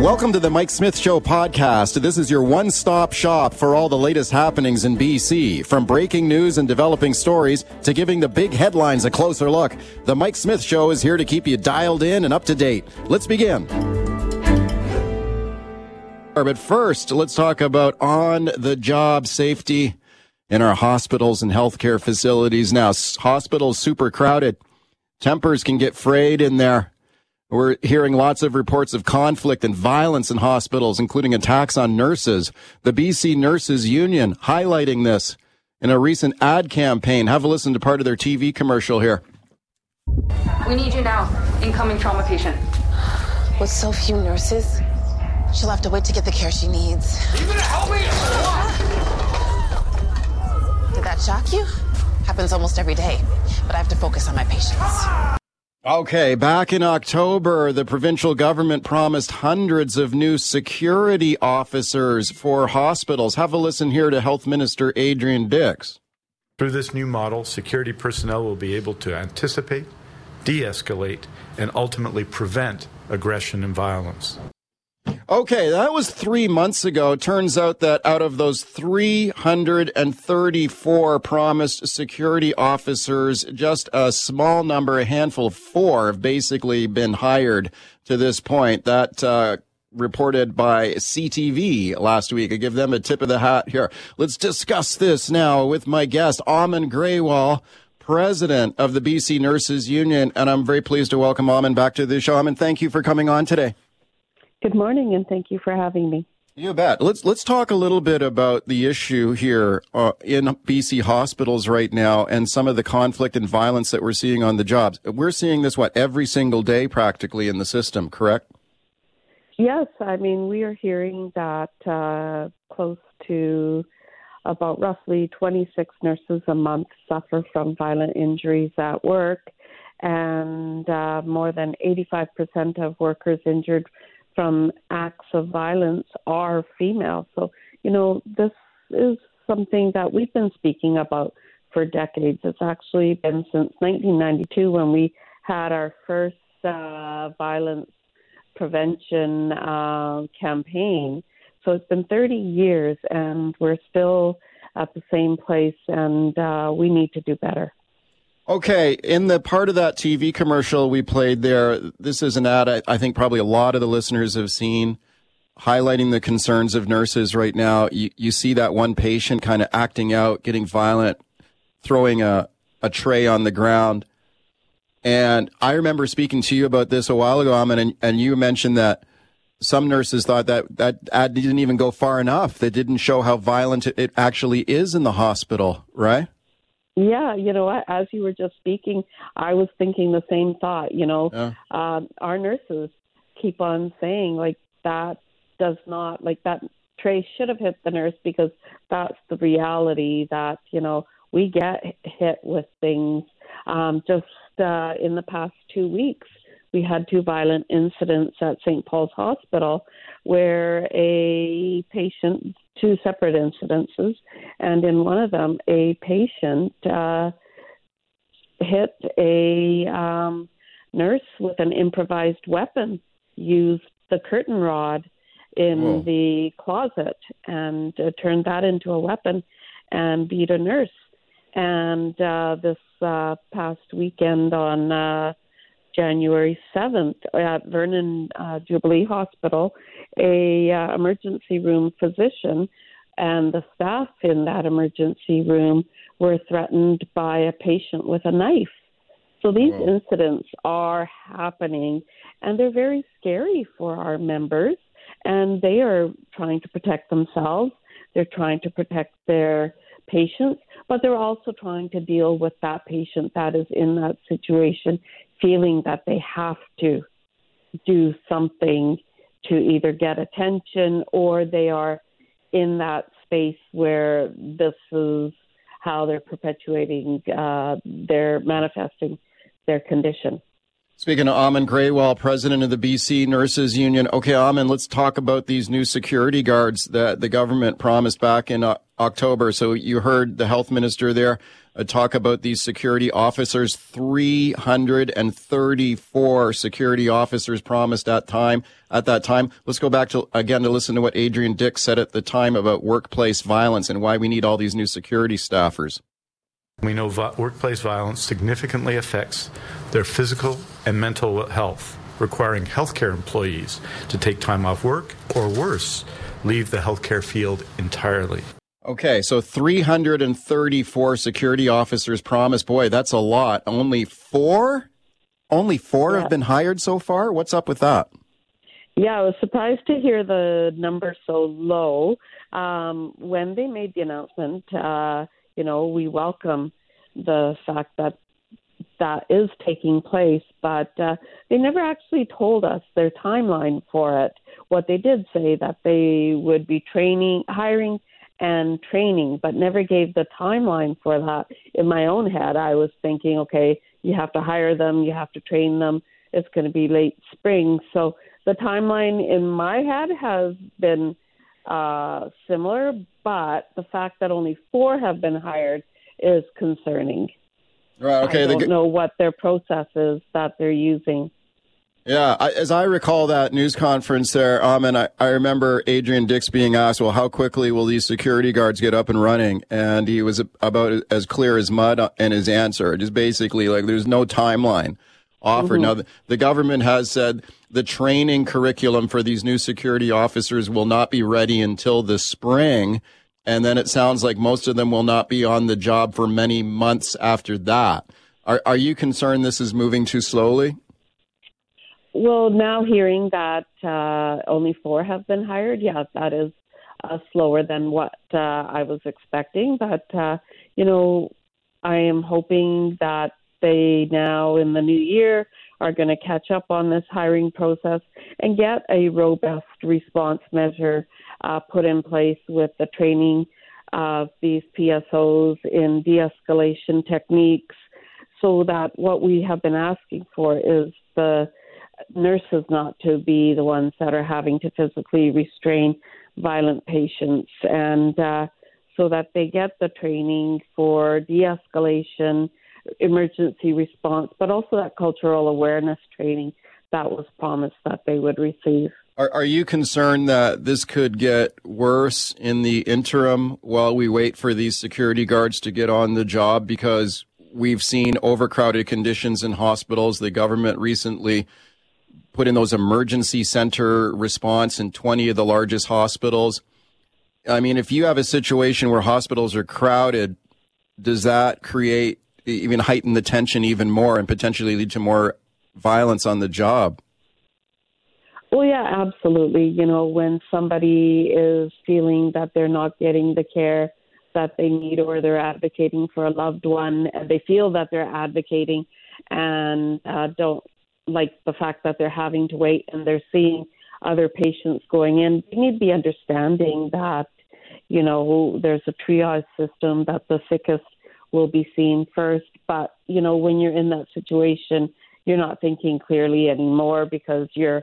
Welcome to the Mike Smith Show podcast. This is your one stop shop for all the latest happenings in BC. From breaking news and developing stories to giving the big headlines a closer look, the Mike Smith Show is here to keep you dialed in and up to date. Let's begin. But first, let's talk about on the job safety in our hospitals and healthcare facilities. Now, hospitals super crowded. Tempers can get frayed in there. We're hearing lots of reports of conflict and violence in hospitals, including attacks on nurses. The BC Nurses Union highlighting this in a recent ad campaign. Have a listen to part of their TV commercial here. We need you now. Incoming trauma patient. With so few nurses, she'll have to wait to get the care she needs. You gonna help me? Did that shock you? Happens almost every day, but I have to focus on my patients. Okay, back in October, the provincial government promised hundreds of new security officers for hospitals. Have a listen here to Health Minister Adrian Dix. Through this new model, security personnel will be able to anticipate, de escalate, and ultimately prevent aggression and violence. Okay, that was three months ago. Turns out that out of those 334 promised security officers, just a small number, a handful of four, have basically been hired to this point. That, uh, reported by CTV last week. I give them a tip of the hat here. Let's discuss this now with my guest, Aman Grewal, president of the BC Nurses Union. And I'm very pleased to welcome Aman back to the show. Aman, thank you for coming on today. Good morning, and thank you for having me. You bet. Let's let's talk a little bit about the issue here uh, in BC hospitals right now, and some of the conflict and violence that we're seeing on the jobs. We're seeing this what every single day, practically in the system. Correct? Yes, I mean we are hearing that uh, close to about roughly 26 nurses a month suffer from violent injuries at work, and uh, more than 85% of workers injured from acts of violence are female. So, you know, this is something that we've been speaking about for decades. It's actually been since 1992 when we had our first uh, violence prevention uh, campaign. So it's been 30 years, and we're still at the same place, and uh, we need to do better. Okay, in the part of that TV commercial we played there, this is an ad I, I, think probably a lot of the listeners have seen, highlighting the concerns of nurses right now. You, you see that one patient kind of acting out, getting violent, throwing a, a tray on the ground. And I remember speaking to you about this a while ago, Aman, and, and you mentioned that some nurses thought that that ad didn't even go far enough. That didn't show how violent it actually is in the hospital, right? Yeah, you know, as you were just speaking, I was thinking the same thought. You know, yeah. um, our nurses keep on saying like that does not like that tray should have hit the nurse because that's the reality that you know we get hit with things. Um, just uh, in the past two weeks, we had two violent incidents at St. Paul's Hospital where a patient two separate incidences, and in one of them, a patient uh, hit a um, nurse with an improvised weapon, used the curtain rod in Whoa. the closet, and uh, turned that into a weapon and beat a nurse. And uh, this uh, past weekend on uh, January 7th at Vernon uh, Jubilee Hospital, a uh, emergency room physician and the staff in that emergency room were threatened by a patient with a knife. So these wow. incidents are happening and they're very scary for our members and they are trying to protect themselves. They're trying to protect their patients, but they're also trying to deal with that patient that is in that situation feeling that they have to do something to either get attention or they are in that space where this is how they're perpetuating, uh, they're manifesting their condition. Speaking of Aman Grewal, president of the BC Nurses Union. Okay, Aman, let's talk about these new security guards that the government promised back in uh, October. So you heard the health minister there Uh, talk about these security officers. 334 security officers promised at time at that time. Let's go back to again to listen to what Adrian Dix said at the time about workplace violence and why we need all these new security staffers. We know vi- workplace violence significantly affects their physical and mental health, requiring healthcare employees to take time off work or worse, leave the healthcare field entirely. Okay, so 334 security officers promised. Boy, that's a lot. Only four? Only four yeah. have been hired so far? What's up with that? Yeah, I was surprised to hear the number so low. Um, when they made the announcement, uh, you know, we welcome the fact that that is taking place, but uh, they never actually told us their timeline for it. What they did say that they would be training, hiring, and training, but never gave the timeline for that. In my own head, I was thinking, okay, you have to hire them, you have to train them. It's going to be late spring, so the timeline in my head has been uh, similar, but the fact that only four have been hired is concerning. Right. Okay. I don't the, know what their process is that they're using. Yeah, I, as I recall that news conference there, um, and I, I remember Adrian Dix being asked, well, how quickly will these security guards get up and running? And he was about as clear as mud in his answer. Just basically like there's no timeline offered. Mm-hmm. Now, the, the government has said the training curriculum for these new security officers will not be ready until the spring. And then it sounds like most of them will not be on the job for many months after that. Are, are you concerned this is moving too slowly? Well, now hearing that uh, only four have been hired, yeah, that is uh, slower than what uh, I was expecting. But, uh, you know, I am hoping that they now in the new year are going to catch up on this hiring process and get a robust response measure uh, put in place with the training of these PSOs in de escalation techniques so that what we have been asking for is the nurses not to be the ones that are having to physically restrain violent patients and uh, so that they get the training for de escalation emergency response, but also that cultural awareness training that was promised that they would receive. Are, are you concerned that this could get worse in the interim while we wait for these security guards to get on the job? Because we've seen overcrowded conditions in hospitals. The government recently put in those emergency center response in 20 of the largest hospitals. I mean, if you have a situation where hospitals are crowded, does that create even heighten the tension even more and potentially lead to more violence on the job. Well, yeah, absolutely. You know, when somebody is feeling that they're not getting the care that they need or they're advocating for a loved one and they feel that they're advocating and uh, don't like the fact that they're having to wait and they're seeing other patients going in, they need to be understanding that, you know, there's a triage system that the sickest will be seen first. But, you know, when you're in that situation, you're not thinking clearly anymore because you're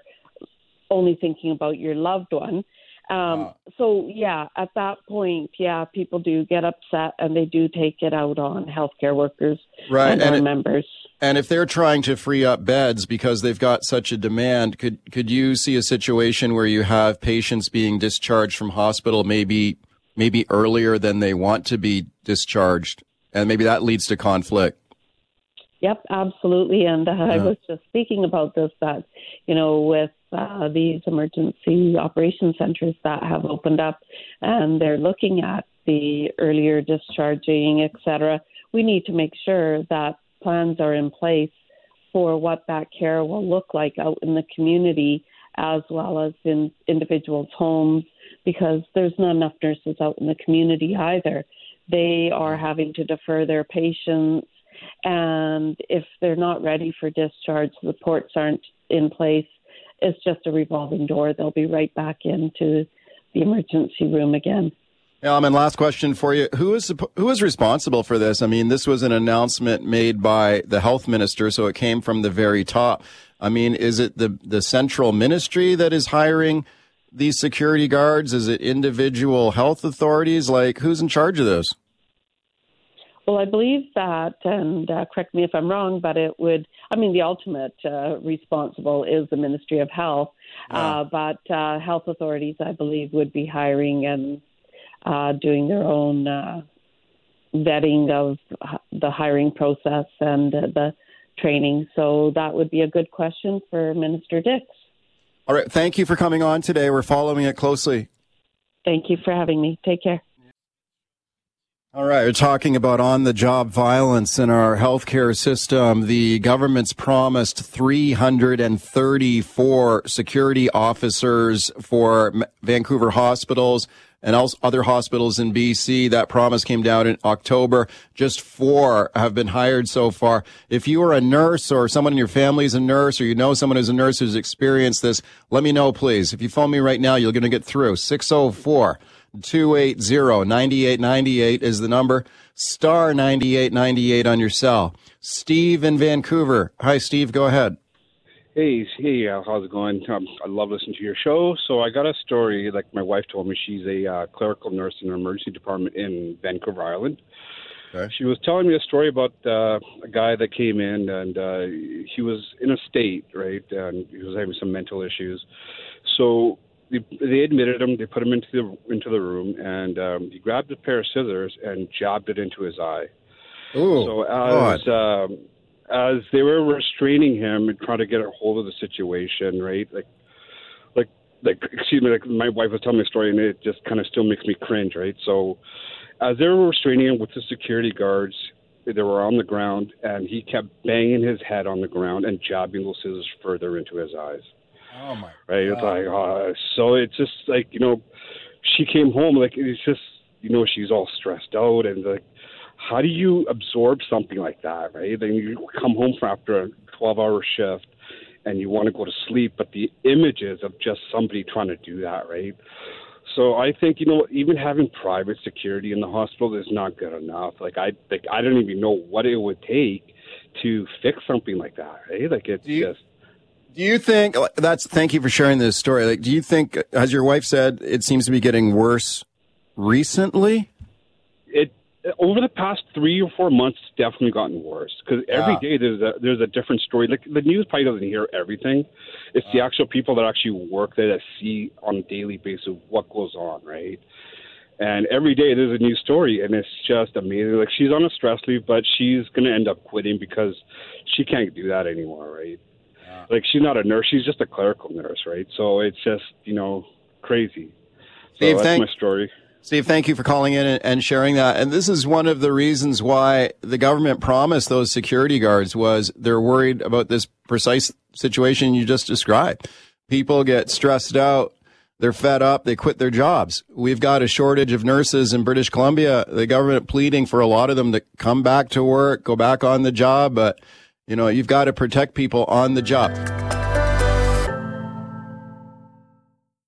only thinking about your loved one. Um, wow. So, yeah, at that point, yeah, people do get upset and they do take it out on healthcare workers right. and, and our it, members. And if they're trying to free up beds because they've got such a demand, could could you see a situation where you have patients being discharged from hospital maybe maybe earlier than they want to be discharged and maybe that leads to conflict. Yep, absolutely. And uh, yeah. I was just speaking about this that, you know, with uh, these emergency operation centers that have opened up and they're looking at the earlier discharging, et cetera, we need to make sure that plans are in place for what that care will look like out in the community as well as in individuals' homes because there's not enough nurses out in the community either they are having to defer their patients. And if they're not ready for discharge, the ports aren't in place. it's just a revolving door. They'll be right back into the emergency room again. Yeah, I mean, last question for you: Who is who is responsible for this? I mean, this was an announcement made by the health minister, so it came from the very top. I mean, is it the the central ministry that is hiring these security guards? Is it individual health authorities? Like, who's in charge of this? Well, I believe that, and uh, correct me if I'm wrong, but it would, I mean, the ultimate uh, responsible is the Ministry of Health, yeah. uh, but uh, health authorities, I believe, would be hiring and uh, doing their own uh, vetting of the hiring process and the training. So that would be a good question for Minister Dix. All right. Thank you for coming on today. We're following it closely. Thank you for having me. Take care. All right, we're talking about on the job violence in our healthcare system. The government's promised 334 security officers for Vancouver hospitals and also other hospitals in BC. That promise came down in October. Just four have been hired so far. If you are a nurse or someone in your family is a nurse or you know someone who's a nurse who's experienced this, let me know, please. If you phone me right now, you're going to get through. 604- 280-9898 is the number. Star 9898 on your cell. Steve in Vancouver. Hi, Steve. Go ahead. Hey, hey, uh, how's it going? Um, I love listening to your show. So I got a story. Like my wife told me, she's a uh, clerical nurse in an emergency department in Vancouver Island. Okay. She was telling me a story about uh, a guy that came in and uh, he was in a state, right? And he was having some mental issues. So they, they admitted him. They put him into the into the room, and um, he grabbed a pair of scissors and jabbed it into his eye. Ooh, so as um, as they were restraining him and trying to get a hold of the situation, right? Like, like, like, excuse me. Like my wife was telling me a story, and it just kind of still makes me cringe, right? So, as they were restraining him with the security guards, they were on the ground, and he kept banging his head on the ground and jabbing those scissors further into his eyes. Oh my! Right? God. It's like uh, so. It's just like you know, she came home like it's just you know she's all stressed out and like, how do you absorb something like that? Right? Then you come home from after a twelve-hour shift and you want to go to sleep, but the images of just somebody trying to do that, right? So I think you know even having private security in the hospital is not good enough. Like I like I don't even know what it would take to fix something like that, right? Like it's you, just do you think that's thank you for sharing this story? Like, do you think, as your wife said, it seems to be getting worse recently? It over the past three or four months, it's definitely gotten worse because every yeah. day there's a there's a different story. Like the news probably doesn't hear everything. It's the actual people that actually work there that see on a daily basis what goes on, right? And every day there's a new story, and it's just amazing. Like she's on a stress leave, but she's gonna end up quitting because she can't do that anymore, right? like she's not a nurse; she's just a clerical nurse, right? So it's just you know crazy. So Steve, that's thank, my story. Steve, thank you for calling in and sharing that. And this is one of the reasons why the government promised those security guards was they're worried about this precise situation you just described. People get stressed out. They're fed up. They quit their jobs. We've got a shortage of nurses in British Columbia. The government pleading for a lot of them to come back to work, go back on the job, but you know, you've got to protect people on the job.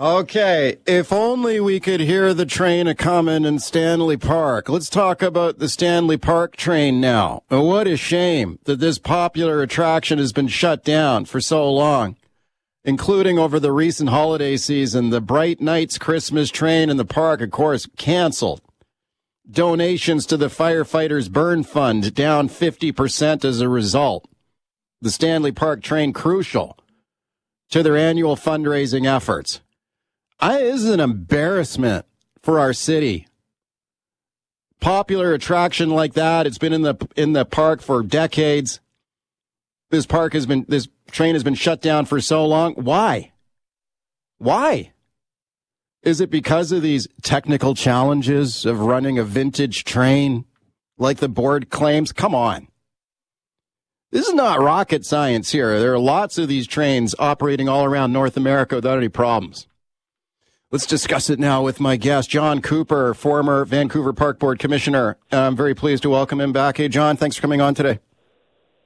Okay, if only we could hear the train a coming in Stanley Park. Let's talk about the Stanley Park train now. What a shame that this popular attraction has been shut down for so long, including over the recent holiday season. The Bright Nights Christmas train in the park, of course, canceled Donations to the firefighters burn fund down 50% as a result. The Stanley Park train crucial to their annual fundraising efforts. I, this is an embarrassment for our city. Popular attraction like that, it's been in the in the park for decades. this park has been, this train has been shut down for so long. Why? Why? Is it because of these technical challenges of running a vintage train like the board claims? Come on. This is not rocket science here. There are lots of these trains operating all around North America without any problems. Let's discuss it now with my guest, John Cooper, former Vancouver Park Board Commissioner. I'm very pleased to welcome him back. Hey, John, thanks for coming on today.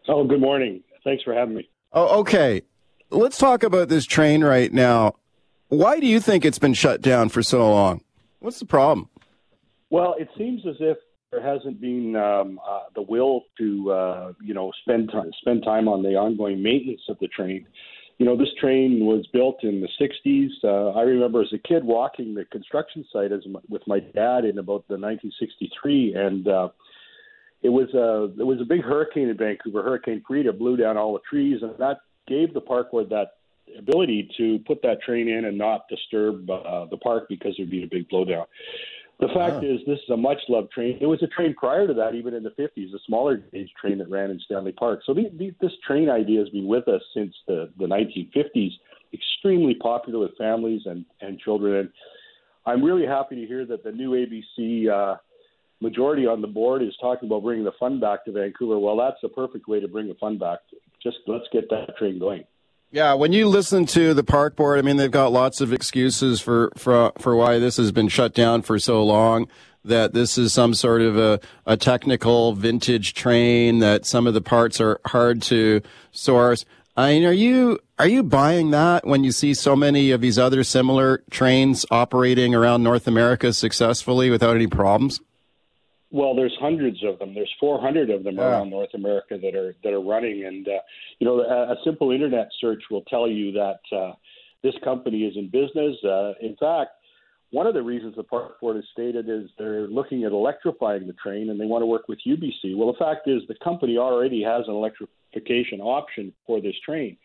Oh, good morning. Thanks for having me. Oh, okay. Let's talk about this train right now. Why do you think it's been shut down for so long? What's the problem? Well, it seems as if there hasn't been um, uh, the will to uh, you know spend time spend time on the ongoing maintenance of the train. You know, this train was built in the 60s. Uh, I remember as a kid walking the construction site as my, with my dad in about the 1963, and uh, it was a it was a big hurricane in Vancouver. Hurricane Freda blew down all the trees, and that gave the park board that ability to put that train in and not disturb uh, the park because there'd be a big blowdown. The fact is, this is a much loved train. It was a train prior to that, even in the 50s, a smaller gauge train that ran in Stanley Park. So the, the, this train idea has been with us since the, the 1950s, extremely popular with families and, and children. And I'm really happy to hear that the new ABC uh, majority on the board is talking about bringing the fun back to Vancouver. Well, that's the perfect way to bring the fun back. Just let's get that train going. Yeah, when you listen to the park board, I mean, they've got lots of excuses for, for, for why this has been shut down for so long. That this is some sort of a, a technical vintage train, that some of the parts are hard to source. I mean, are you, are you buying that when you see so many of these other similar trains operating around North America successfully without any problems? Well, there's hundreds of them. There's 400 of them yeah. around North America that are that are running, and uh, you know, a, a, simple internet search will tell you that uh, this company is in business. Uh, in fact, one of the reasons the park board has stated is they're looking at electrifying the train, and they want to work with UBC. Well, the fact is the company already has an electrification option for this train.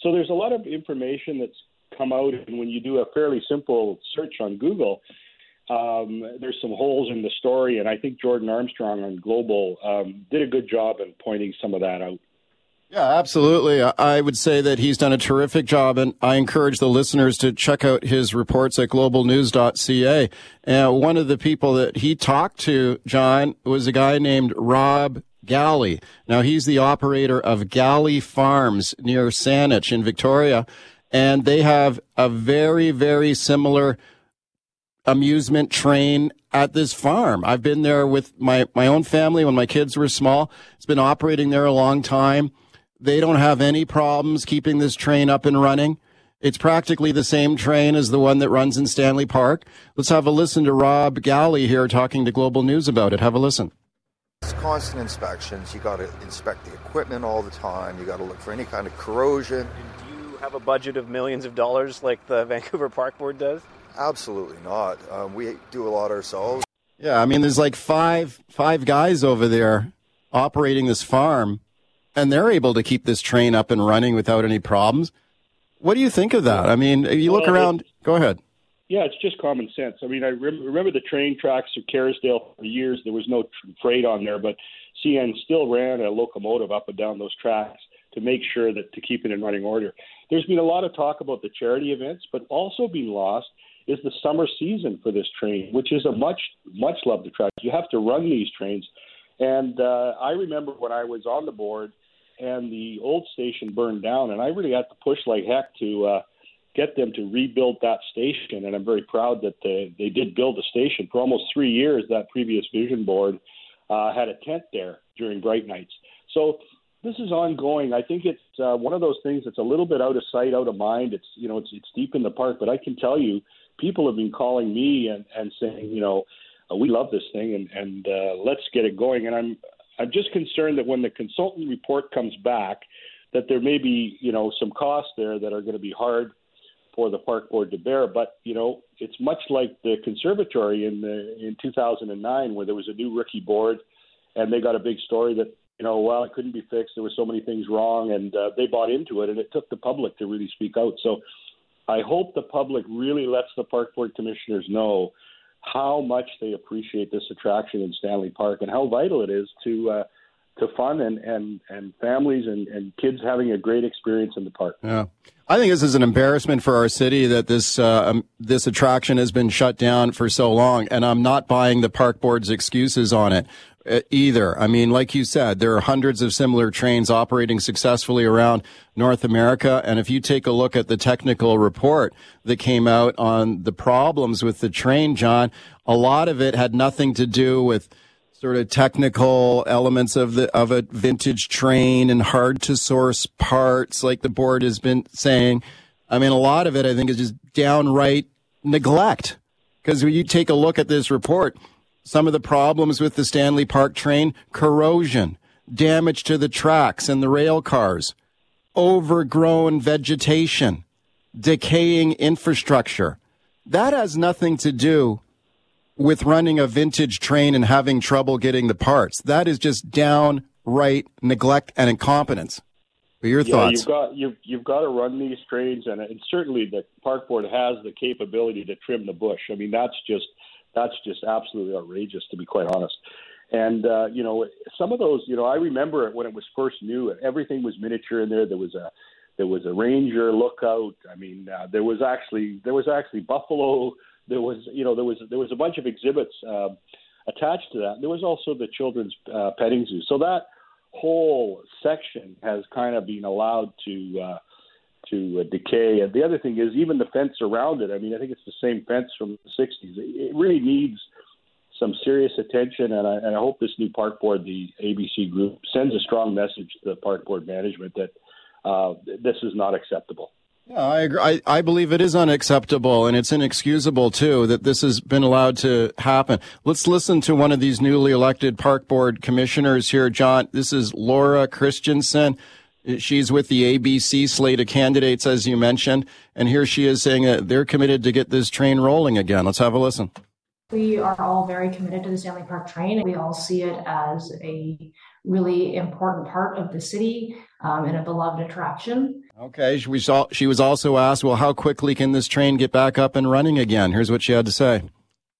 So there's a lot of information that's come out, and when you do a fairly simple search on Google um, there's some holes in the story, and I think Jordan Armstrong on Global um, did a good job in pointing some of that out. Yeah, absolutely. I would say that he's done a terrific job, and I encourage the listeners to check out his reports at globalnews.ca. Uh, one of the people that he talked to, John, was a guy named Rob Galey. Now, he's the operator of Galey Farms near Saanich in Victoria, and they have a very, very similar amusement train at this farm. I've been there with my, my own family when my kids were small. It's been operating there a long time. They don't have any problems keeping this train up and running. It's practically the same train as the one that runs in Stanley Park. Let's have a listen to Rob Galey here talking to Global News about it. Have a listen. It's constant inspections. You got to inspect the equipment all the time. You got to look for any kind of corrosion. And do you have a budget of millions of dollars like the Vancouver Park Board does? Absolutely not. Um, we do a lot ourselves. Yeah, I mean, there's like five five guys over there operating this farm, and they're able to keep this train up and running without any problems. What do you think of that? I mean, you look well, around. Go ahead. Yeah, it's just common sense. I mean, I remember the train tracks of Kerrisdale for years. There was no freight on there, but CN still ran a locomotive up and down those tracks to make sure that to keep it in running order. There's been a lot of talk about the charity events, but also being lost is the summer season for this train, which is a much much loved attraction. You have to run these trains, and uh, I remember when I was on the board and the old station burned down, and I really had to push like heck to uh, get them to rebuild that station. And I'm very proud that they they did build a station for almost three years. That previous vision board uh, had a tent there during bright nights. So this is ongoing. I think it's uh, one of those things that's a little bit out of sight, out of mind. It's you know it's it's deep in the park, but I can tell you people have been calling me and, and saying, you know, uh, we love this thing and, and uh, let's get it going. And I'm I'm just concerned that when the consultant report comes back, that there may be you know some costs there that are going to be hard for the park board to bear. But you know, it's much like the conservatory in the in 2009 where there was a new rookie board, and they got a big story that you know, well, it couldn't be fixed. There were so many things wrong, and uh, they bought into it, and it took the public to really speak out. So I hope the public really lets the park board commissioners know how much they appreciate this attraction in Stanley Park and how vital it is to uh, to fun and and and families and and kids having a great experience in the park. Yeah. I think this is an embarrassment for our city that this uh, um, this attraction has been shut down for so long, and I'm not buying the park board's excuses on it uh, either. I mean, like you said, there are hundreds of similar trains operating successfully around North America, and if you take a look at the technical report that came out on the problems with the train, John, a lot of it had nothing to do with sort of technical elements of the of a vintage train and hard to source parts like the board has been saying. I mean a lot of it i think is just downright neglect. Because when you take a look at this report some of the problems with the stanley park train corrosion damage to the tracks and the rail cars overgrown vegetation decaying infrastructure. That has nothing to do with running a vintage train and having trouble getting the parts. That is just downright neglect and incompetence. What your yeah, thoughts? You've got you've you've got to run these trains, and, and certainly the park board has the capability to trim the bush. I mean, that's just that's just absolutely outrageous, to be quite honest. And uh, you know, some of those, you know, I remember it when it was first new. Everything was miniature in there. There was a there was a ranger lookout. I mean, uh, there was actually there was actually buffalo there was you know there was there was a bunch of exhibits uh, attached to that. There was also the children's uh, petting zoo. So that whole section has kind of been allowed to uh, to uh, decay. And the other thing is even the fence around it. I mean, I think it's the same fence from the '60s. It, it really needs some serious attention, and I, and I hope this new park board, the ABC group, sends a strong message to the park board management that uh, this is not acceptable. Yeah, I agree. I, I believe it is unacceptable and it's inexcusable too that this has been allowed to happen. Let's listen to one of these newly elected park board commissioners here, John. This is Laura Christensen. She's with the ABC slate of candidates, as you mentioned. And here she is saying that they're committed to get this train rolling again. Let's have a listen. We are all very committed to the Stanley Park train. We all see it as a really important part of the city um, and a beloved attraction. Okay. She was, she was also asked, well, how quickly can this train get back up and running again? Here's what she had to say.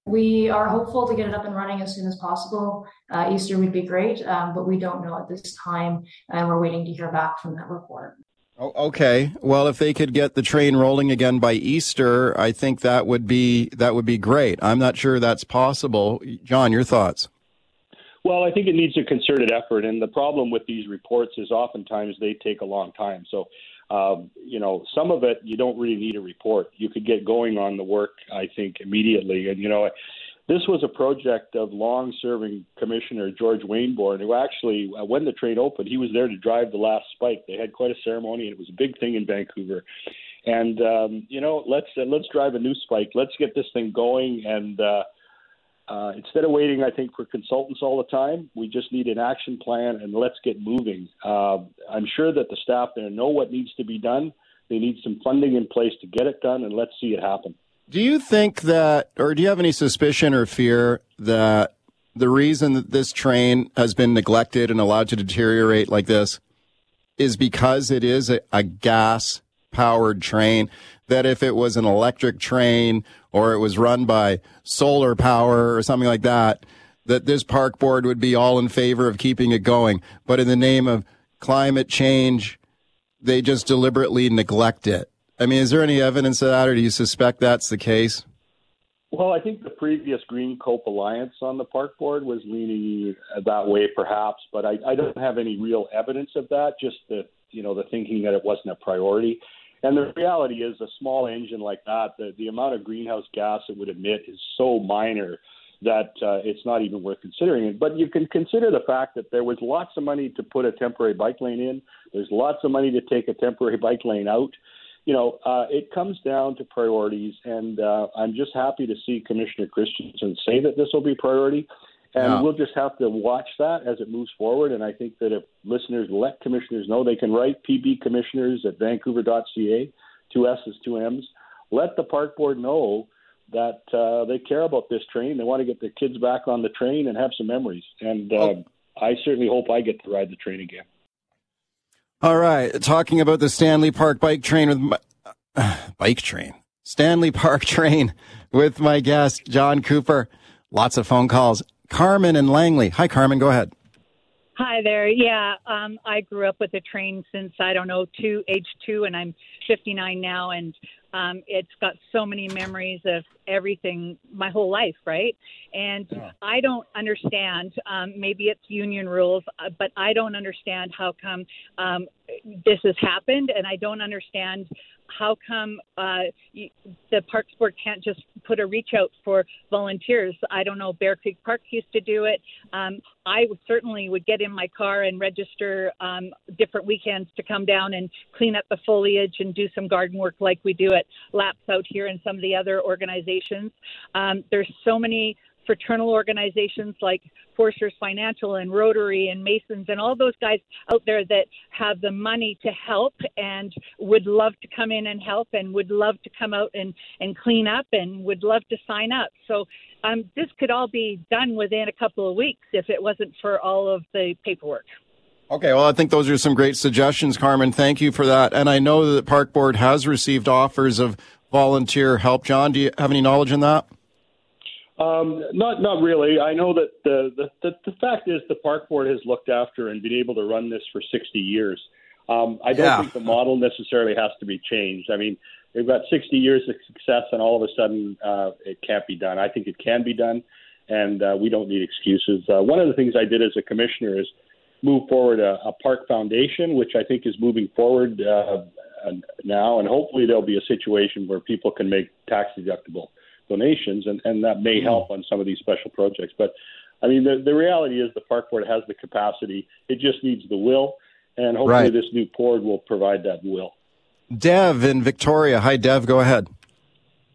We are hopeful to get it up and running as soon as possible. Uh, Easter would be great, um, but we don't know at this time, and we're waiting to hear back from that report. Oh, okay. Well, if they could get the train rolling again by Easter, I think that would be that would be great. I'm not sure that's possible. John, your thoughts? Well, I think it needs a concerted effort, and the problem with these reports is oftentimes they take a long time. So um, you know, some of it you don't really need a report. You could get going on the work, I think, immediately. And you know, this was a project of long-serving Commissioner George Wainborn, who actually, uh, when the train opened, he was there to drive the last spike. They had quite a ceremony, and it was a big thing in Vancouver. And um, you know, let's uh, let's drive a new spike. Let's get this thing going and. Uh, uh, instead of waiting, I think, for consultants all the time, we just need an action plan and let's get moving. Uh, I'm sure that the staff there know what needs to be done. They need some funding in place to get it done, and let's see it happen. Do you think that, or do you have any suspicion or fear that the reason that this train has been neglected and allowed to deteriorate like this is because it is a, a gas powered train? That if it was an electric train or it was run by solar power or something like that, that this park board would be all in favor of keeping it going. But in the name of climate change, they just deliberately neglect it. I mean, is there any evidence of that, or do you suspect that's the case? Well, I think the previous Green Cope Alliance on the park board was leaning that way, perhaps, but I, I don't have any real evidence of that. Just the you know the thinking that it wasn't a priority. And the reality is, a small engine like that, the, the amount of greenhouse gas it would emit is so minor that uh, it's not even worth considering it. But you can consider the fact that there was lots of money to put a temporary bike lane in. There's lots of money to take a temporary bike lane out. You know, uh, it comes down to priorities, and uh, I'm just happy to see Commissioner Christensen say that this will be priority. And yeah. we'll just have to watch that as it moves forward. And I think that if listeners let commissioners know, they can write PB commissioners at vancouver.ca, two S's, two M's. Let the park board know that uh, they care about this train. They want to get their kids back on the train and have some memories. And uh, oh. I certainly hope I get to ride the train again. All right. Talking about the Stanley Park bike train with my, uh, bike train, Stanley Park train with my guest, John Cooper. Lots of phone calls Carmen and Langley. Hi, Carmen. Go ahead. Hi there. Yeah, um, I grew up with a train since I don't know two, age two, and I'm 59 now, and um, it's got so many memories of everything my whole life, right? And yeah. I don't understand. Um, maybe it's union rules, uh, but I don't understand how come um, this has happened, and I don't understand how come uh, the Parks Board can't just put a reach out for volunteers? I don't know. Bear Creek Park used to do it. Um, I certainly would get in my car and register um, different weekends to come down and clean up the foliage and do some garden work like we do at LAPS out here and some of the other organizations. Um, there's so many fraternal organizations like Foresters Financial and Rotary and Masons and all those guys out there that have the money to help and would love to come in and help and would love to come out and, and clean up and would love to sign up. So um, this could all be done within a couple of weeks if it wasn't for all of the paperwork. Okay, well, I think those are some great suggestions, Carmen. Thank you for that. And I know that Park Board has received offers of volunteer help. John, do you have any knowledge in that? Um, not not really. I know that the, the, the the fact is the park board has looked after and been able to run this for 60 years. Um, I don't yeah. think the model necessarily has to be changed. I mean, they've got 60 years of success, and all of a sudden uh, it can't be done. I think it can be done, and uh, we don't need excuses. Uh, one of the things I did as a commissioner is move forward a, a park foundation, which I think is moving forward uh, now, and hopefully there'll be a situation where people can make tax deductible donations, and, and that may help mm. on some of these special projects. But I mean, the, the reality is the park board has the capacity. It just needs the will, and hopefully right. this new board will provide that will. Dev in Victoria. Hi, Dev. Go ahead.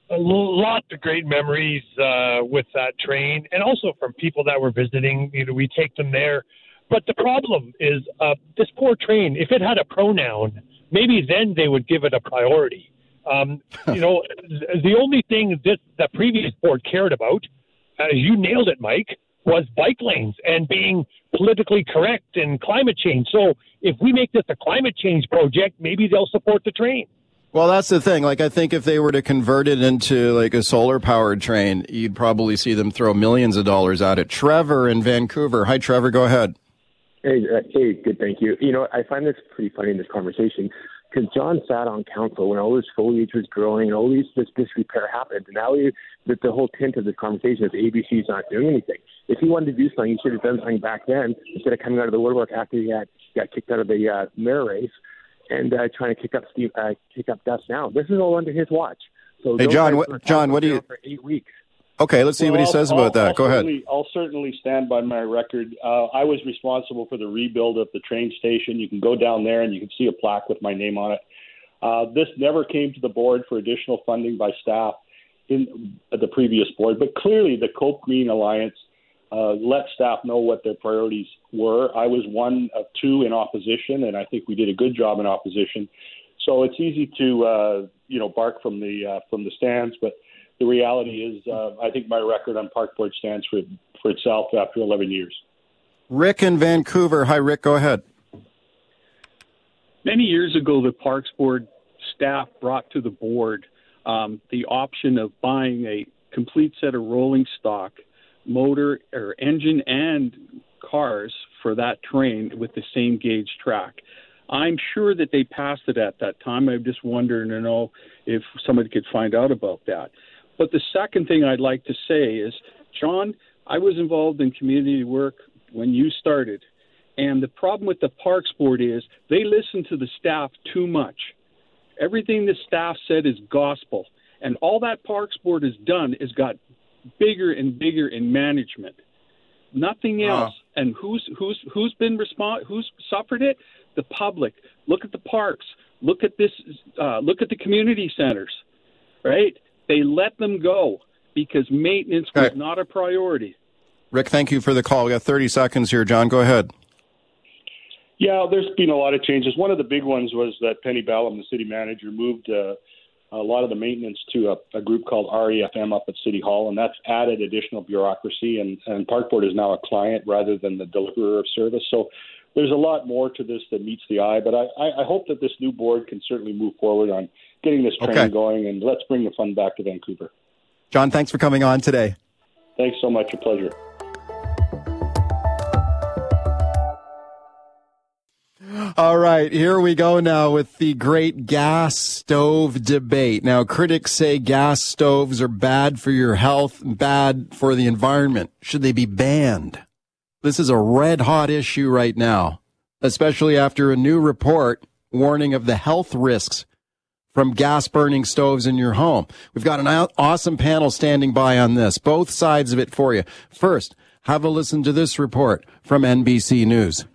A lot of great memories uh, with that train, and also from people that were visiting. You know, we take them there. But the problem is uh, this poor train. If it had a pronoun, maybe then they would give it a priority. Um, you know, the only thing that the previous board cared about, uh, you nailed it, Mike, was bike lanes and being politically correct and climate change. So if we make this a climate change project, maybe they'll support the train. Well, that's the thing. Like, I think if they were to convert it into like a solar powered train, you'd probably see them throw millions of dollars at it. Trevor in Vancouver. Hi, Trevor. Go ahead. Hey, uh, hey, good. Thank you. You know, I find this pretty funny in this conversation because John sat on council when all this foliage was growing and all these this disrepair happened. And now we, the, the whole tint of this conversation is ABC's not doing anything. If he wanted to do something, he should have done something back then instead of coming out of the woodwork after he had got kicked out of the uh, mayor race and uh, trying to kick up Steve, uh, kick up dust now. This is all under his watch. So hey, John, what, John, what do you? For eight weeks. Okay, let's see well, what he says I'll, about that. I'll Go ahead. I'll certainly stand by my record. Uh, I was responsible for the rebuild of the train station. You can go down there and you can see a plaque with my name on it. Uh, this never came to the board for additional funding by staff in the previous board, but clearly the Cope Green Alliance uh, let staff know what their priorities were. I was one of two in opposition, and I think we did a good job in opposition. So it's easy to uh, you know bark from the uh, from the stands, but the reality is, uh, I think my record on park board stands for for itself after 11 years. Rick in Vancouver. Hi, Rick. Go ahead. Many years ago, the Parks Board staff brought to the board um, the option of buying a complete set of rolling stock, motor or engine and cars for that train with the same gauge track. I'm sure that they passed it at that time. I'm just wondering to know if somebody could find out about that. But the second thing I'd like to say is, John, I was involved in community work when you started. And the problem with the Parks Board is they listen to the staff too much. Everything the staff said is gospel. And all that Parks Board has done is got bigger and bigger in management. Nothing else. Uh, and who's who's who's been respond who's suffered it? The public. Look at the parks. Look at this. Uh, look at the community centers. Right? They let them go because maintenance was right. not a priority. Rick, thank you for the call. We got 30 seconds here. John, go ahead. Yeah, there's been a lot of changes. One of the big ones was that Penny Ballem, the city manager, moved uh, a lot of the maintenance to a, a, group called REFM up at City Hall, and that's added additional bureaucracy. And, and Park Board is now a client rather than the deliverer of service. So there's a lot more to this that meets the eye. But I, I, I hope that this new board can certainly move forward on getting this train okay. going, and let's bring the fun back to Vancouver. John, thanks for coming on today. Thanks so much. A pleasure. All right, here we go now with the great gas stove debate. Now, critics say gas stoves are bad for your health, bad for the environment. Should they be banned? This is a red hot issue right now, especially after a new report warning of the health risks from gas burning stoves in your home. We've got an awesome panel standing by on this, both sides of it for you. First, have a listen to this report from NBC News.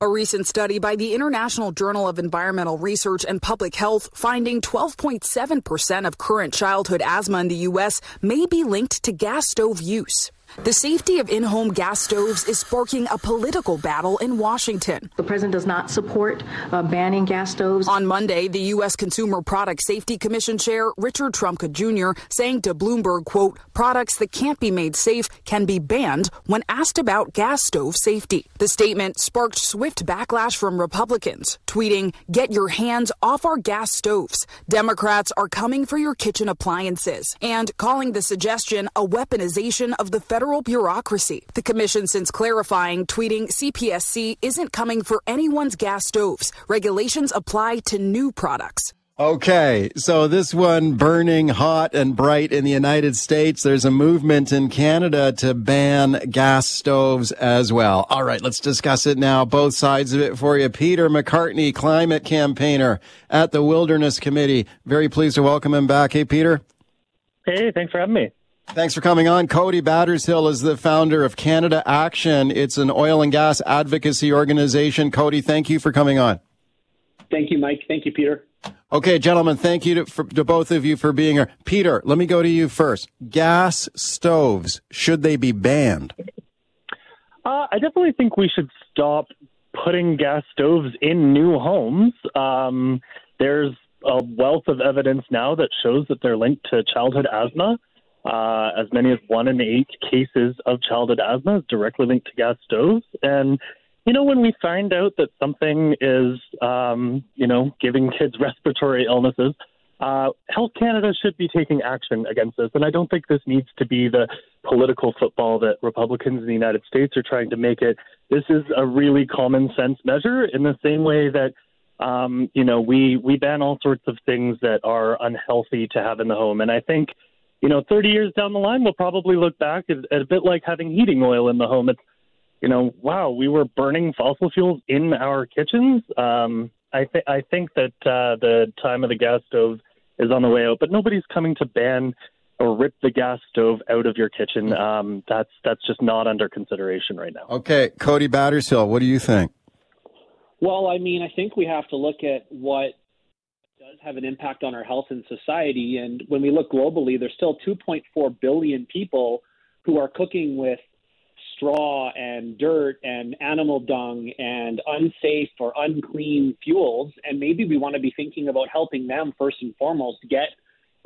A recent study by the International Journal of Environmental Research and Public Health finding 12.7% of current childhood asthma in the U.S. may be linked to gas stove use. The safety of in home gas stoves is sparking a political battle in Washington. The president does not support uh, banning gas stoves. On Monday, the U.S. Consumer Product Safety Commission Chair Richard Trumka Jr. saying to Bloomberg, quote, products that can't be made safe can be banned when asked about gas stove safety. The statement sparked swift backlash from Republicans, tweeting, Get your hands off our gas stoves. Democrats are coming for your kitchen appliances, and calling the suggestion a weaponization of the federal federal bureaucracy. The commission since clarifying, tweeting CPSC isn't coming for anyone's gas stoves. Regulations apply to new products. Okay, so this one burning hot and bright in the United States. There's a movement in Canada to ban gas stoves as well. All right, let's discuss it now. Both sides of it for you. Peter McCartney, climate campaigner at the Wilderness Committee. Very pleased to welcome him back. Hey, Peter. Hey, thanks for having me. Thanks for coming on. Cody Battershill is the founder of Canada Action. It's an oil and gas advocacy organization. Cody, thank you for coming on. Thank you, Mike. Thank you, Peter. Okay, gentlemen, thank you to, for, to both of you for being here. Peter, let me go to you first. Gas stoves, should they be banned? Uh, I definitely think we should stop putting gas stoves in new homes. Um, there's a wealth of evidence now that shows that they're linked to childhood asthma. Uh, as many as one in eight cases of childhood asthma is directly linked to gas stoves. And, you know, when we find out that something is, um, you know, giving kids respiratory illnesses, uh, Health Canada should be taking action against this. And I don't think this needs to be the political football that Republicans in the United States are trying to make it. This is a really common sense measure in the same way that um, you know, we we ban all sorts of things that are unhealthy to have in the home, and I think you know, 30 years down the line, we'll probably look back at, at a bit like having heating oil in the home. It's, you know, wow, we were burning fossil fuels in our kitchens. Um, I, th- I think that uh, the time of the gas stove is on the way out, but nobody's coming to ban or rip the gas stove out of your kitchen. Um, that's that's just not under consideration right now. Okay, Cody Battershill, what do you think? Well, I mean, I think we have to look at what does have an impact on our health and society. And when we look globally, there's still 2.4 billion people who are cooking with straw and dirt and animal dung and unsafe or unclean fuels. And maybe we want to be thinking about helping them first and foremost get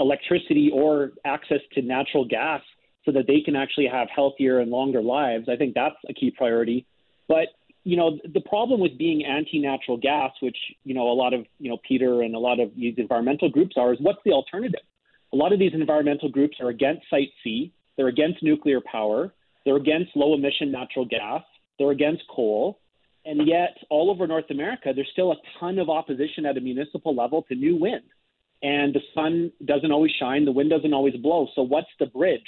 electricity or access to natural gas so that they can actually have healthier and longer lives. I think that's a key priority. But you know, the problem with being anti-natural gas, which you know a lot of you know Peter and a lot of these environmental groups are, is what's the alternative? A lot of these environmental groups are against Site C, they're against nuclear power, they're against low-emission natural gas, they're against coal, and yet all over North America, there's still a ton of opposition at a municipal level to new wind. And the sun doesn't always shine, the wind doesn't always blow. So what's the bridge?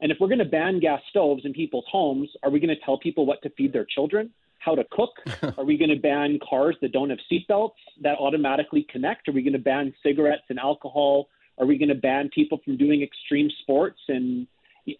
And if we're going to ban gas stoves in people's homes, are we going to tell people what to feed their children? How to cook? Are we going to ban cars that don't have seatbelts that automatically connect? Are we going to ban cigarettes and alcohol? Are we going to ban people from doing extreme sports? And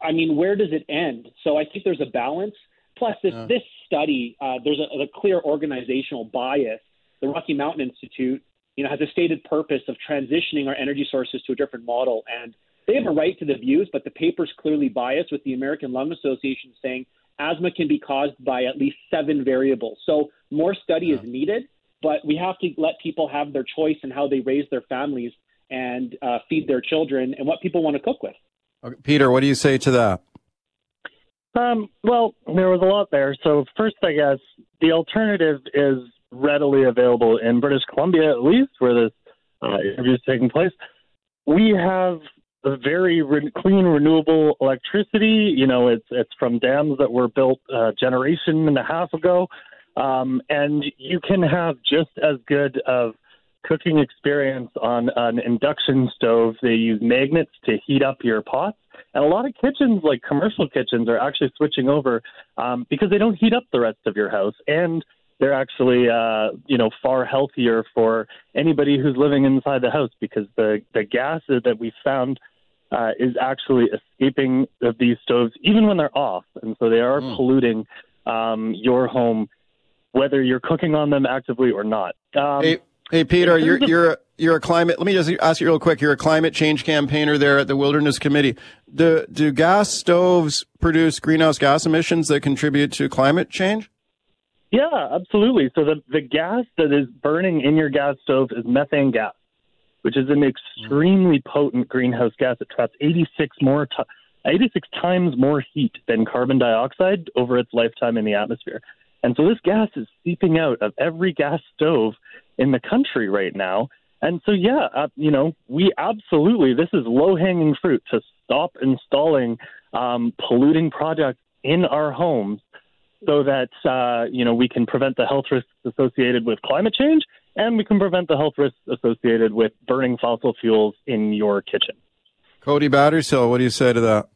I mean, where does it end? So I think there's a balance. Plus, this, uh. this study, uh, there's a, a clear organizational bias. The Rocky Mountain Institute, you know, has a stated purpose of transitioning our energy sources to a different model, and they have a right to the views, but the paper's clearly biased with the American Lung Association saying asthma can be caused by at least seven variables. So more study yeah. is needed, but we have to let people have their choice in how they raise their families and uh, feed their children and what people want to cook with. Okay. Peter, what do you say to that? Um, well, there was a lot there. So first, I guess the alternative is readily available in British Columbia, at least, where this uh, interview is taking place. We have a very re- clean, renewable electricity. You know, it's it's from dams that were built a generation and a half ago. Um, and you can have just as good of cooking experience on an induction stove. They use magnets to heat up your pots. And a lot of kitchens, like commercial kitchens, are actually switching over um, because they don't heat up the rest of your house. And they're actually, uh, you know, far healthier for anybody who's living inside the house because the, the gas that we found uh, is actually escaping of these stoves even when they're off. And so they are mm. polluting um, your home, whether you're cooking on them actively or not. Um, hey, hey, Peter, you're, you're, you're a climate. Let me just ask you real quick. You're a climate change campaigner there at the Wilderness Committee. Do do gas stoves produce greenhouse gas emissions that contribute to climate change? Yeah, absolutely. So the the gas that is burning in your gas stove is methane gas, which is an extremely potent greenhouse gas. It traps 86 more t- 86 times more heat than carbon dioxide over its lifetime in the atmosphere. And so this gas is seeping out of every gas stove in the country right now. And so, yeah, uh, you know, we absolutely, this is low hanging fruit to stop installing um, polluting products in our homes so that, uh, you know, we can prevent the health risks associated with climate change and we can prevent the health risks associated with burning fossil fuels in your kitchen. Cody Battershill, what do you say to that?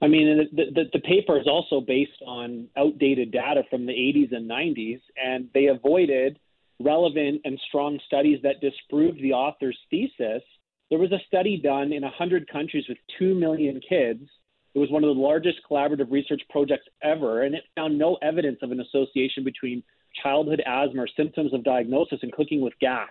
I mean, the, the, the, paper is also based on outdated data from the 80s and 90s, and they avoided relevant and strong studies that disproved the author's thesis. There was a study done in 100 countries with 2 million kids. It was one of the largest collaborative research projects ever, and it found no evidence of an association between childhood asthma or symptoms of diagnosis and cooking with gas.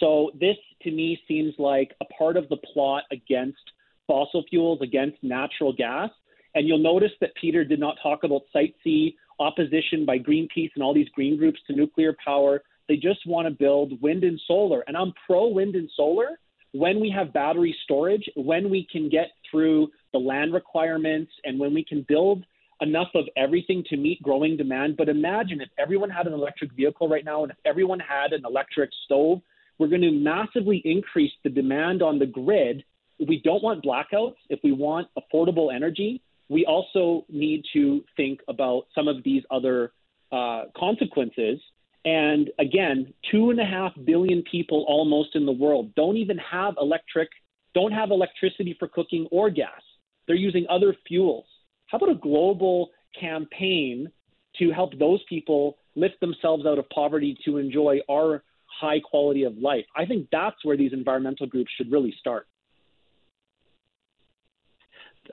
So, this to me seems like a part of the plot against fossil fuels, against natural gas. And you'll notice that Peter did not talk about Site C, opposition by Greenpeace and all these green groups to nuclear power, they just want to build wind and solar. And I'm pro wind and solar when we have battery storage, when we can get through the land requirements, and when we can build enough of everything to meet growing demand. But imagine if everyone had an electric vehicle right now and if everyone had an electric stove, we're going to massively increase the demand on the grid. We don't want blackouts, if we want affordable energy, we also need to think about some of these other uh, consequences and again, two and a half billion people almost in the world don't even have electric, don't have electricity for cooking or gas. They're using other fuels. How about a global campaign to help those people lift themselves out of poverty to enjoy our high quality of life? I think that's where these environmental groups should really start.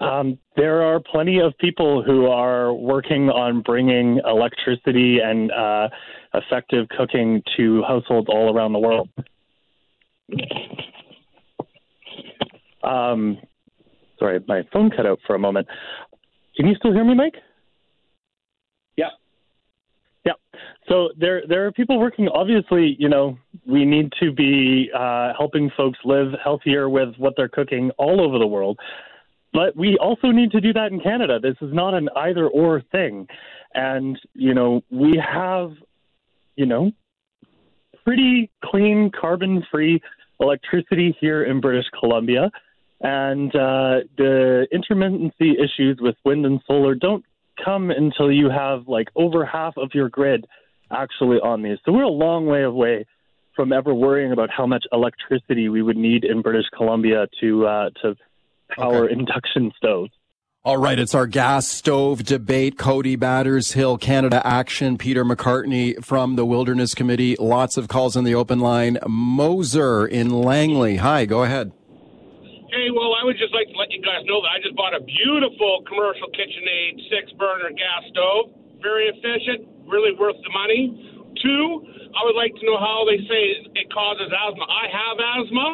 Um, there are plenty of people who are working on bringing electricity and uh, effective cooking to households all around the world. Um, sorry, my phone cut out for a moment. Can you still hear me, Mike? Yeah. Yeah. So there, there are people working. Obviously, you know, we need to be uh, helping folks live healthier with what they're cooking all over the world. But we also need to do that in Canada. This is not an either or thing. And, you know, we have, you know, pretty clean, carbon free electricity here in British Columbia. And uh, the intermittency issues with wind and solar don't come until you have like over half of your grid actually on these. So we're a long way away from ever worrying about how much electricity we would need in British Columbia to uh, to power okay. induction stoves. All right, it's our gas stove debate. Cody Battershill, Canada Action, Peter McCartney from the Wilderness Committee. Lots of calls in the open line. Moser in Langley. Hi, go ahead. Hey, well, I would just like to let you guys know that I just bought a beautiful commercial KitchenAid six burner gas stove. Very efficient, really worth the money. Two, I would like to know how they say it causes asthma. I have asthma,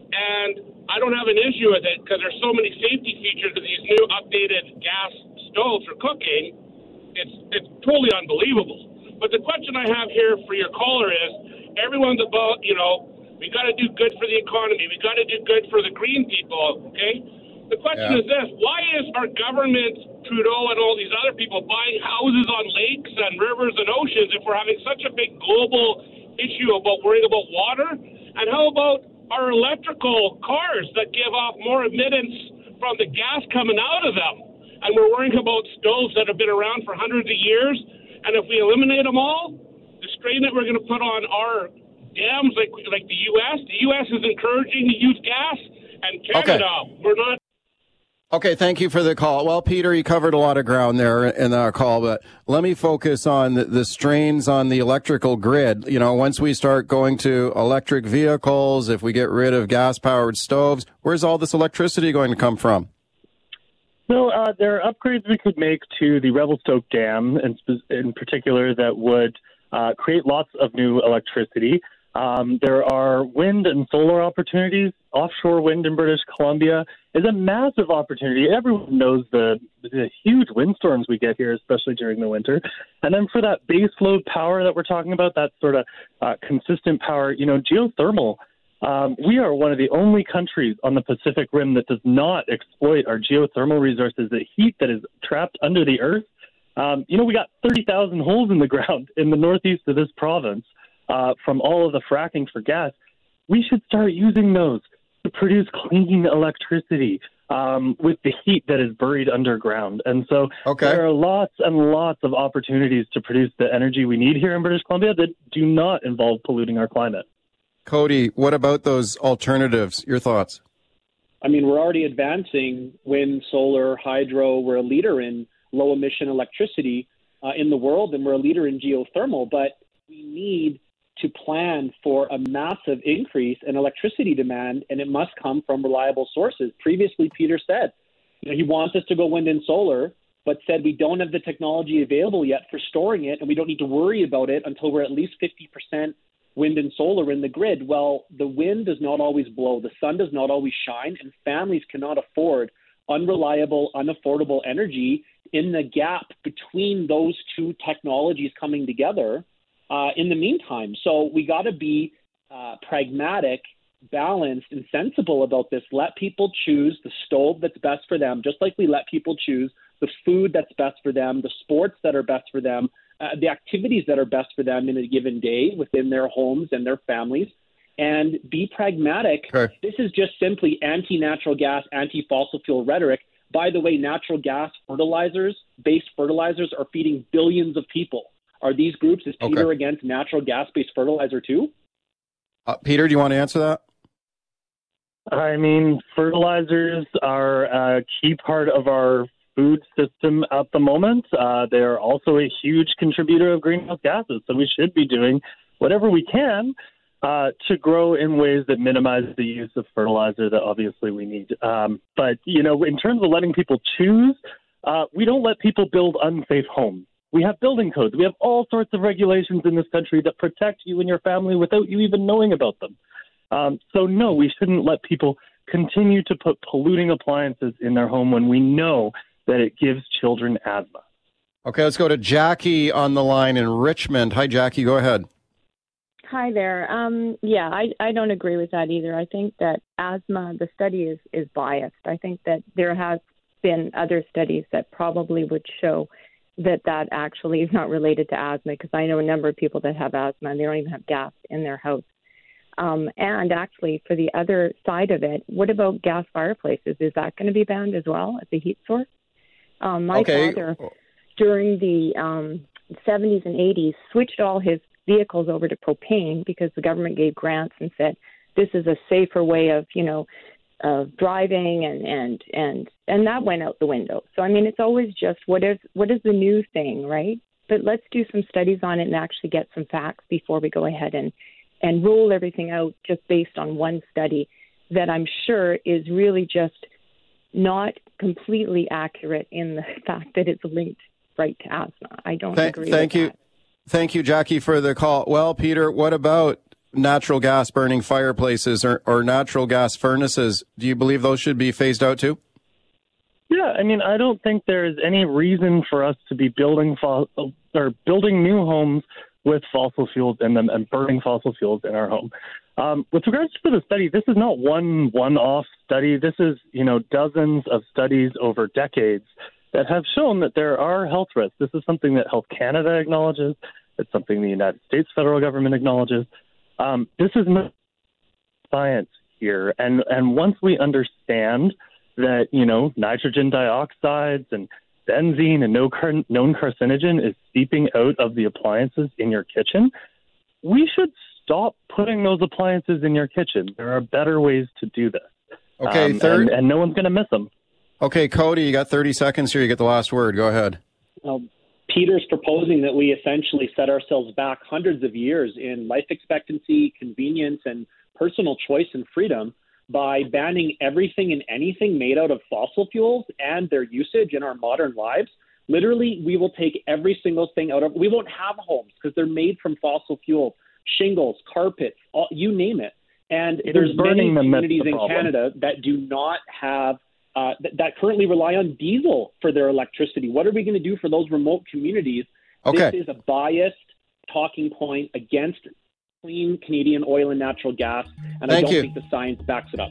and I don't have an issue with it because there's so many safety features to these new updated gas stoves for cooking. It's it's totally unbelievable. But the question I have here for your caller is, everyone's about you know we got to do good for the economy. We got to do good for the green people. Okay. The question yeah. is this: Why is our government, Trudeau, and all these other people buying houses on lakes and rivers and oceans if we're having such a big global issue about worrying about water? And how about our electrical cars that give off more emittance from the gas coming out of them. And we're worrying about stoves that have been around for hundreds of years And if we eliminate them all, the strain that we're going to put on our dams, like like the U.S., the U.S. is encouraging to use gas, and Canada, we're not. Okay, thank you for the call. Well, Peter, you covered a lot of ground there in our call, but let me focus on the, the, strains on the electrical grid. You know, once we start going to electric vehicles, if we get rid of gas powered stoves, where's all this electricity going to come from? So uh, there are upgrades we could make to the Revelstoke Dam, in, in particular, that would uh, create lots of new electricity. Um, there are wind and solar opportunities. Offshore wind in British Columbia is a massive opportunity. Everyone knows the, the huge windstorms we get here, especially during the winter. And then for that base load power that we're talking about, that sort of uh, consistent power, you know, geothermal. Um, we are one of the only countries on the Pacific Rim that does not exploit our geothermal resources, the heat that is trapped under the earth. Um, you know, we got 30,000 holes in the ground in the northeast of this province uh, from all of the fracking for gas, we should start using those to produce clean electricity um, with the heat that is buried underground. And so okay. there are lots and lots of opportunities to produce the energy we need here in British Columbia that do not involve polluting our climate. Cody, what about those alternatives? Your thoughts? I mean, we're already advancing wind, solar, hydro. We're a leader in low emission electricity uh, in the world, and we're a leader in geothermal. But we need to plan for a massive increase in electricity demand, and it must come from reliable sources. Previously, Peter said you know, he wants us to go wind and solar, but said we don't have the technology available yet for storing it, and we don't need to worry about it until we're at least 50% wind and solar in the grid. Well, the wind does not always blow, the sun does not always shine, and families cannot afford unreliable, unaffordable energy in the gap between those two technologies coming together uh, in the meantime. So we got to be uh, pragmatic, balanced, and sensible about this. Let people choose the stove that's best for them, just like we let people choose the food that's best for them, the sports that are best for them, uh, the activities that are best for them in a given day within their homes and their families. And be pragmatic. Okay. This is just simply anti natural gas, anti fossil fuel rhetoric. By the way, natural gas fertilizers, based fertilizers, are feeding billions of people. Are these groups, is Peter Okay. against natural gas based fertilizer too? Uh, Peter, do you want to answer that? I mean, fertilizers are a key part of our food system at the moment. Uh, they are also a huge contributor of greenhouse gases. So we should be doing whatever we can uh, to grow in ways that minimize the use of fertilizer that obviously we need. Um, but, you know, in terms of letting people choose, uh, we don't let people build unsafe homes. We have building codes. We have all sorts of regulations in this country that protect you and your family without you even knowing about them. Um, so, no, we shouldn't let people continue to put polluting appliances in their home when we know that it gives children asthma. Okay, let's go to Jackie on the line in Richmond. Hi, Jackie. Go ahead. Hi there. Um, yeah, I, I don't agree with that either. I think that asthma, the study is, is biased. I think that there has been other studies that probably would show that that actually is not related to asthma because I know a number of people that have asthma and they don't even have gas in their house. Um, and actually, for the other side of it, what about gas fireplaces? Is that going to be banned as well as a heat source? Um, my Okay. father, during the um, 70s and 80s, switched all his vehicles over to propane because the government gave grants and said this is a safer way of, you know, of driving and and and and that went out the window. So I mean, it's always just what is what is the new thing, right? But let's do some studies on it and actually get some facts before we go ahead and and roll everything out just based on one study that I'm sure is really just not completely accurate in the fact that it's linked right to asthma. I don't Thank, agree. thank you. Thank you, Jackie, for the call. Well, Peter, what about natural gas burning fireplaces or, or natural gas furnaces? Do you believe those should be phased out too? Yeah, I mean, I don't think there is any reason for us to be building fo- or building new homes with fossil fuels in them and burning fossil fuels in our home. Um, with regards to the study, this is not one one-off study. This is, you know, dozens of studies over decades that have shown that there are health risks. This is something that Health Canada acknowledges. It's something the United States federal government acknowledges. Um, this is not science here, and and once we understand that you know nitrogen dioxides and benzene and no car- known carcinogen is seeping out of the appliances in your kitchen, we should stop putting those appliances in your kitchen. There are better ways to do this. Okay, Um, third- and, and no one's going to miss them. Okay, Cody, you got 30 seconds here. You get the last word. Go ahead. Well, Peter's proposing that we essentially set ourselves back hundreds of years in life expectancy, convenience, and personal choice and freedom by banning everything and anything made out of fossil fuels and their usage in our modern lives. Literally, we will take every single thing out of. We won't have homes because they're made from fossil fuel, shingles, carpets, all, you name it. And It there's many burning that's communities the in. Canada that do not have uh, th- that currently rely on diesel for their electricity. What are we going to do for those remote communities? Okay. This is a biased talking point against clean Canadian oil and natural gas, and I don't you. think the science backs it up.